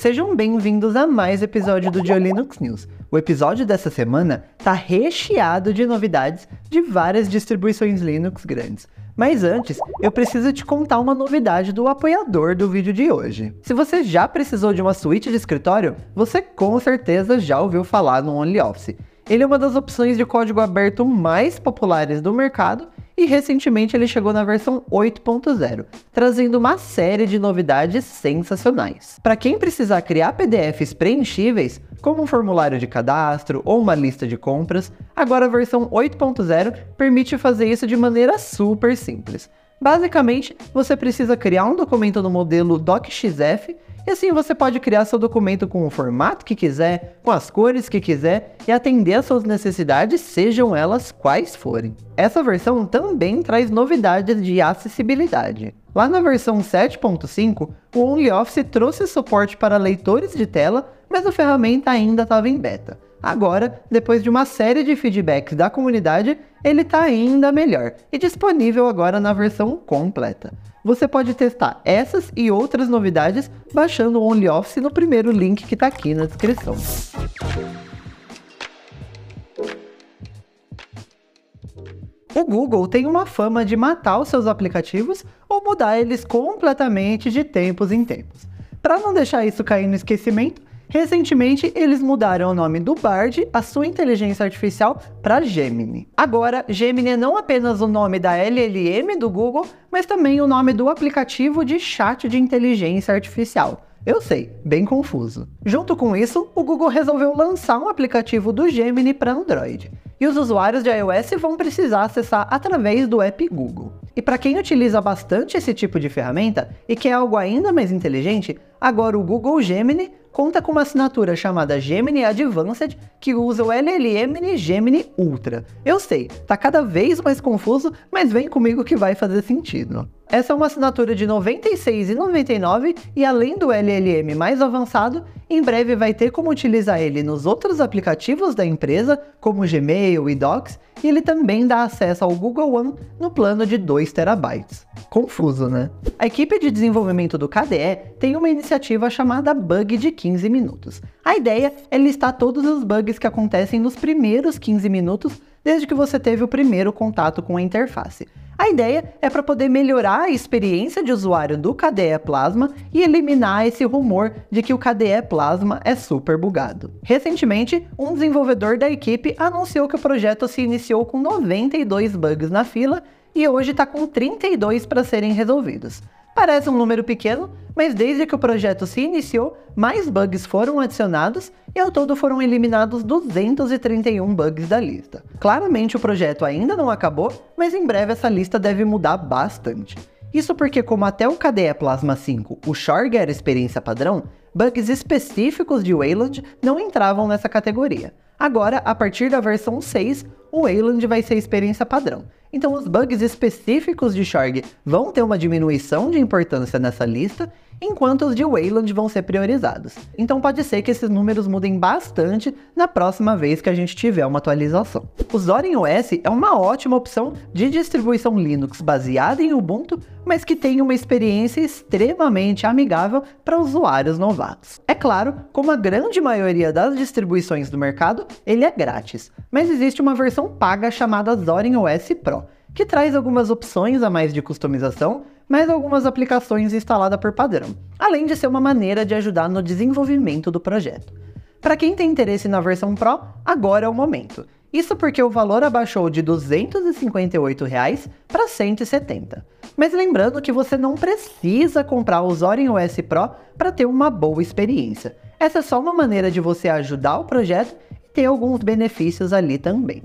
Sejam bem-vindos a mais episódio do Linux News. O episódio dessa semana tá recheado de novidades de várias distribuições Linux grandes. Mas antes, eu preciso te contar uma novidade do apoiador do vídeo de hoje. Se você já precisou de uma suíte de escritório, você com certeza já ouviu falar no OnlyOffice. Ele é uma das opções de código aberto mais populares do mercado e recentemente ele chegou na versão 8.0, trazendo uma série de novidades sensacionais. Para quem precisar criar PDFs preenchíveis, como um formulário de cadastro ou uma lista de compras, agora a versão 8.0 permite fazer isso de maneira super simples. Basicamente, você precisa criar um documento no modelo DocXF e assim você pode criar seu documento com o formato que quiser, com as cores que quiser e atender às suas necessidades, sejam elas quais forem. Essa versão também traz novidades de acessibilidade. Lá na versão 7.5, o OnlyOffice trouxe suporte para leitores de tela, mas a ferramenta ainda estava em beta. Agora, depois de uma série de feedbacks da comunidade, ele está ainda melhor e disponível agora na versão completa. Você pode testar essas e outras novidades baixando o OnlyOffice no primeiro link que está aqui na descrição. O Google tem uma fama de matar os seus aplicativos ou mudar eles completamente de tempos em tempos. Para não deixar isso cair no esquecimento, Recentemente, eles mudaram o nome do Bard, a sua inteligência artificial, para Gemini. Agora, Gemini é não apenas o nome da LLM do Google, mas também o nome do aplicativo de chat de inteligência artificial. Eu sei, bem confuso. Junto com isso, o Google resolveu lançar um aplicativo do Gemini para Android. E os usuários de iOS vão precisar acessar através do app Google. E para quem utiliza bastante esse tipo de ferramenta e quer algo ainda mais inteligente, agora o Google Gemini conta com uma assinatura chamada Gemini Advanced que usa o LLM Gemini Ultra. Eu sei, tá cada vez mais confuso, mas vem comigo que vai fazer sentido. Essa é uma assinatura de R$ 96,99 e além do LLM mais avançado, em breve vai ter como utilizar ele nos outros aplicativos da empresa, como Gmail e Docs, e ele também dá acesso ao Google One no plano de 2 terabytes. Confuso, né? A equipe de desenvolvimento do KDE tem uma iniciativa chamada Bug de 15 minutos. A ideia é listar todos os bugs que acontecem nos primeiros 15 minutos desde que você teve o primeiro contato com a interface. A ideia é para poder melhorar a experiência de usuário do KDE Plasma e eliminar esse rumor de que o KDE Plasma é super bugado. Recentemente, um desenvolvedor da equipe anunciou que o projeto se iniciou com 92 bugs na fila e hoje está com 32 para serem resolvidos. Parece um número pequeno, mas desde que o projeto se iniciou, mais bugs foram adicionados e ao todo foram eliminados 231 bugs da lista. Claramente o projeto ainda não acabou, mas em breve essa lista deve mudar bastante. Isso porque, como até o KDE Plasma 5 o Shorg era experiência padrão, bugs específicos de Wayland não entravam nessa categoria. Agora, a partir da versão 6, o Wayland vai ser experiência padrão. Então os bugs específicos de Shorg vão ter uma diminuição de importância nessa lista, enquanto os de Wayland vão ser priorizados. Então pode ser que esses números mudem bastante na próxima vez que a gente tiver uma atualização. O Zorin OS é uma ótima opção de distribuição Linux baseada em Ubuntu, mas que tem uma experiência extremamente amigável para usuários novatos. É claro, como a grande maioria das distribuições do mercado, ele é grátis, mas existe uma versão paga chamada Zorin OS Pro, que traz algumas opções a mais de customização, mas algumas aplicações instaladas por padrão, além de ser uma maneira de ajudar no desenvolvimento do projeto. Para quem tem interesse na versão Pro, agora é o momento. Isso porque o valor abaixou de R$ 258 para 170. Mas lembrando que você não precisa comprar o Zorin OS Pro para ter uma boa experiência. Essa é só uma maneira de você ajudar o projeto e ter alguns benefícios ali também.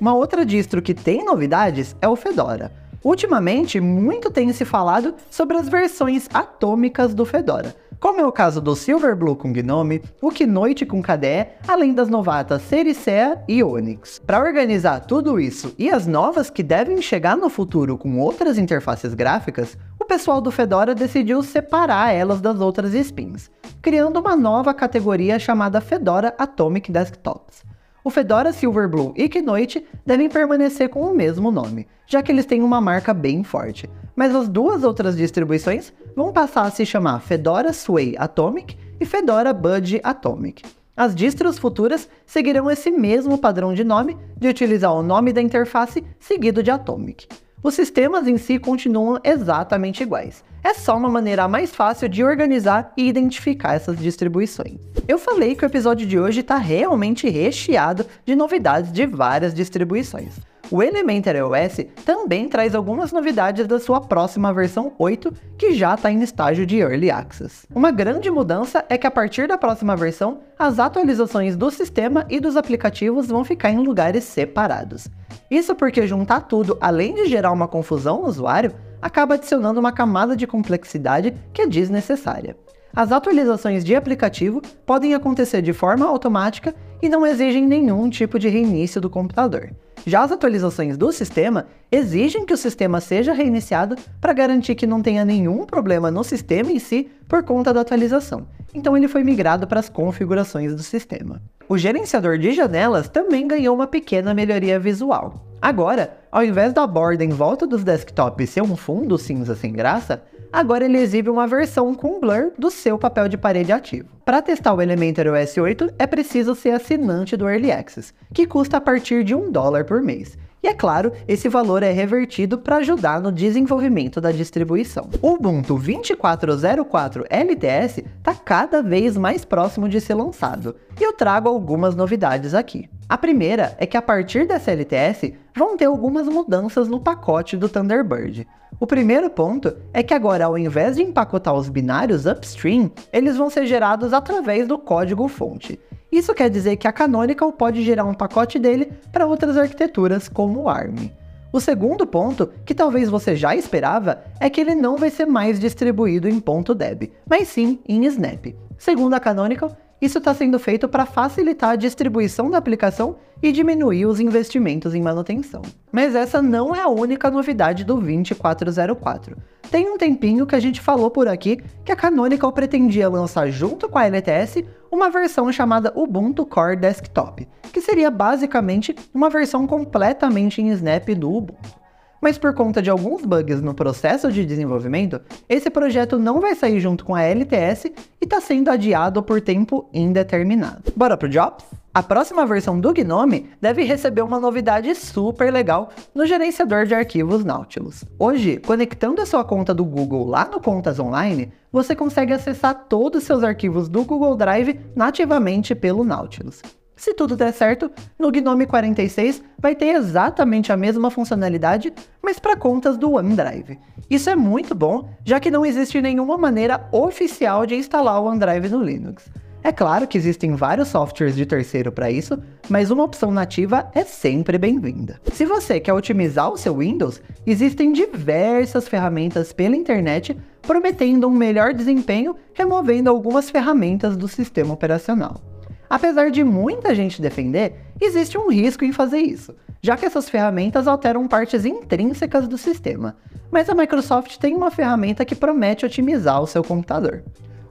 Uma outra distro que tem novidades é o Fedora. Ultimamente, muito tem se falado sobre as versões atômicas do Fedora, como é o caso do Silverblue com Gnome, o Kinoite com KDE, além das novatas Sericea e Onyx. Para organizar tudo isso e as novas que devem chegar no futuro com outras interfaces gráficas, o pessoal do Fedora decidiu separar elas das outras spins, criando uma nova categoria chamada Fedora Atomic Desktops o Fedora Silverblue e Kinoite devem permanecer com o mesmo nome, já que eles têm uma marca bem forte. Mas as duas outras distribuições vão passar a se chamar Fedora Sway Atomic e Fedora Bud Atomic. As distros futuras seguirão esse mesmo padrão de nome de utilizar o nome da interface seguido de Atomic. Os sistemas em si continuam exatamente iguais. É só uma maneira mais fácil de organizar e identificar essas distribuições. Eu falei que o episódio de hoje está realmente recheado de novidades de várias distribuições. O Elementary OS também traz algumas novidades da sua próxima versão 8, que já está em estágio de Early Access. Uma grande mudança é que a partir da próxima versão, as atualizações do sistema e dos aplicativos vão ficar em lugares separados. Isso porque juntar tudo, além de gerar uma confusão no usuário, acaba adicionando uma camada de complexidade que é desnecessária. As atualizações de aplicativo podem acontecer de forma automática e não exigem nenhum tipo de reinício do computador. Já as atualizações do sistema exigem que o sistema seja reiniciado para garantir que não tenha nenhum problema no sistema em si por conta da atualização. Então ele foi migrado para as configurações do sistema. O gerenciador de janelas também ganhou uma pequena melhoria visual. Agora, ao invés da borda em volta dos desktops ser um fundo cinza sem graça, agora ele exibe uma versão com blur do seu papel de parede ativo. Para testar o Elementor OS 8, é preciso ser assinante do Early Access, que custa a partir de um dólar por mês. E é claro, esse valor é revertido para ajudar no desenvolvimento da distribuição. O Ubuntu 24.04 LTS está cada vez mais próximo de ser lançado, e eu trago algumas novidades aqui. A primeira é que a partir dessa LTS vão ter algumas mudanças no pacote do Thunderbird. O primeiro ponto é que agora, ao invés de empacotar os binários upstream, eles vão ser gerados através do código-fonte. Isso quer dizer que a Canonical pode gerar um pacote dele para outras arquiteturas, como o ARM. O segundo ponto, que talvez você já esperava, é que ele não vai ser mais distribuído em .deb, mas sim em Snap. Segundo a Canonical, isso está sendo feito para facilitar a distribuição da aplicação e diminuir os investimentos em manutenção. Mas essa não é a única novidade do 2404. Tem um tempinho que a gente falou por aqui que a Canonical pretendia lançar junto com a LTS uma versão chamada Ubuntu Core Desktop, que seria basicamente uma versão completamente em Snap do Ubuntu mas por conta de alguns bugs no processo de desenvolvimento, esse projeto não vai sair junto com a LTS e está sendo adiado por tempo indeterminado. Bora pro Jobs? A próxima versão do Gnome deve receber uma novidade super legal no gerenciador de arquivos Nautilus. Hoje, conectando a sua conta do Google lá no Contas Online, você consegue acessar todos os seus arquivos do Google Drive nativamente pelo Nautilus. Se tudo der certo, no Gnome 46 vai ter exatamente a mesma funcionalidade, mas para contas do OneDrive. Isso é muito bom, já que não existe nenhuma maneira oficial de instalar o OneDrive no Linux. É claro que existem vários softwares de terceiro para isso, mas uma opção nativa é sempre bem-vinda. Se você quer otimizar o seu Windows, existem diversas ferramentas pela internet prometendo um melhor desempenho, removendo algumas ferramentas do sistema operacional. Apesar de muita gente defender, existe um risco em fazer isso, já que essas ferramentas alteram partes intrínsecas do sistema. Mas a Microsoft tem uma ferramenta que promete otimizar o seu computador.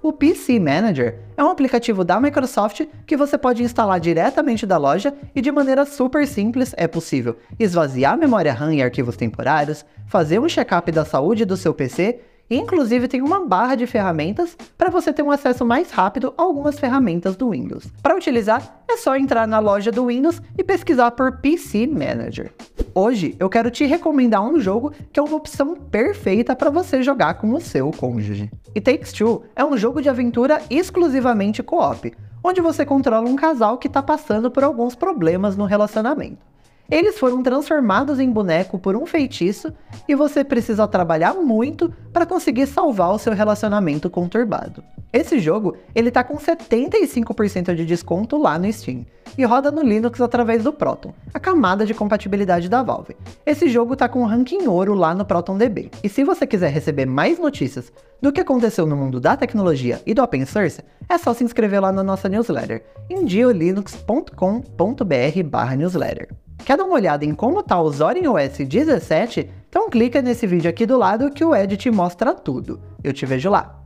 O PC Manager é um aplicativo da Microsoft que você pode instalar diretamente da loja e de maneira super simples é possível esvaziar memória RAM e arquivos temporários, fazer um check-up da saúde do seu PC Inclusive tem uma barra de ferramentas para você ter um acesso mais rápido a algumas ferramentas do Windows. Para utilizar, é só entrar na loja do Windows e pesquisar por PC Manager. Hoje eu quero te recomendar um jogo que é uma opção perfeita para você jogar com o seu cônjuge. It Takes Two é um jogo de aventura exclusivamente co-op, onde você controla um casal que está passando por alguns problemas no relacionamento. Eles foram transformados em boneco por um feitiço e você precisa trabalhar muito para conseguir salvar o seu relacionamento conturbado. Esse jogo, ele tá com 75% de desconto lá no Steam e roda no Linux através do Proton, a camada de compatibilidade da Valve. Esse jogo tá com ranking ouro lá no ProtonDB. E se você quiser receber mais notícias do que aconteceu no mundo da tecnologia e do open source, é só se inscrever lá na nossa newsletter em diolinux.com.br/newsletter. Quer dar uma olhada em como tá o Zorin OS 17? Então clica nesse vídeo aqui do lado que o Ed te mostra tudo. Eu te vejo lá.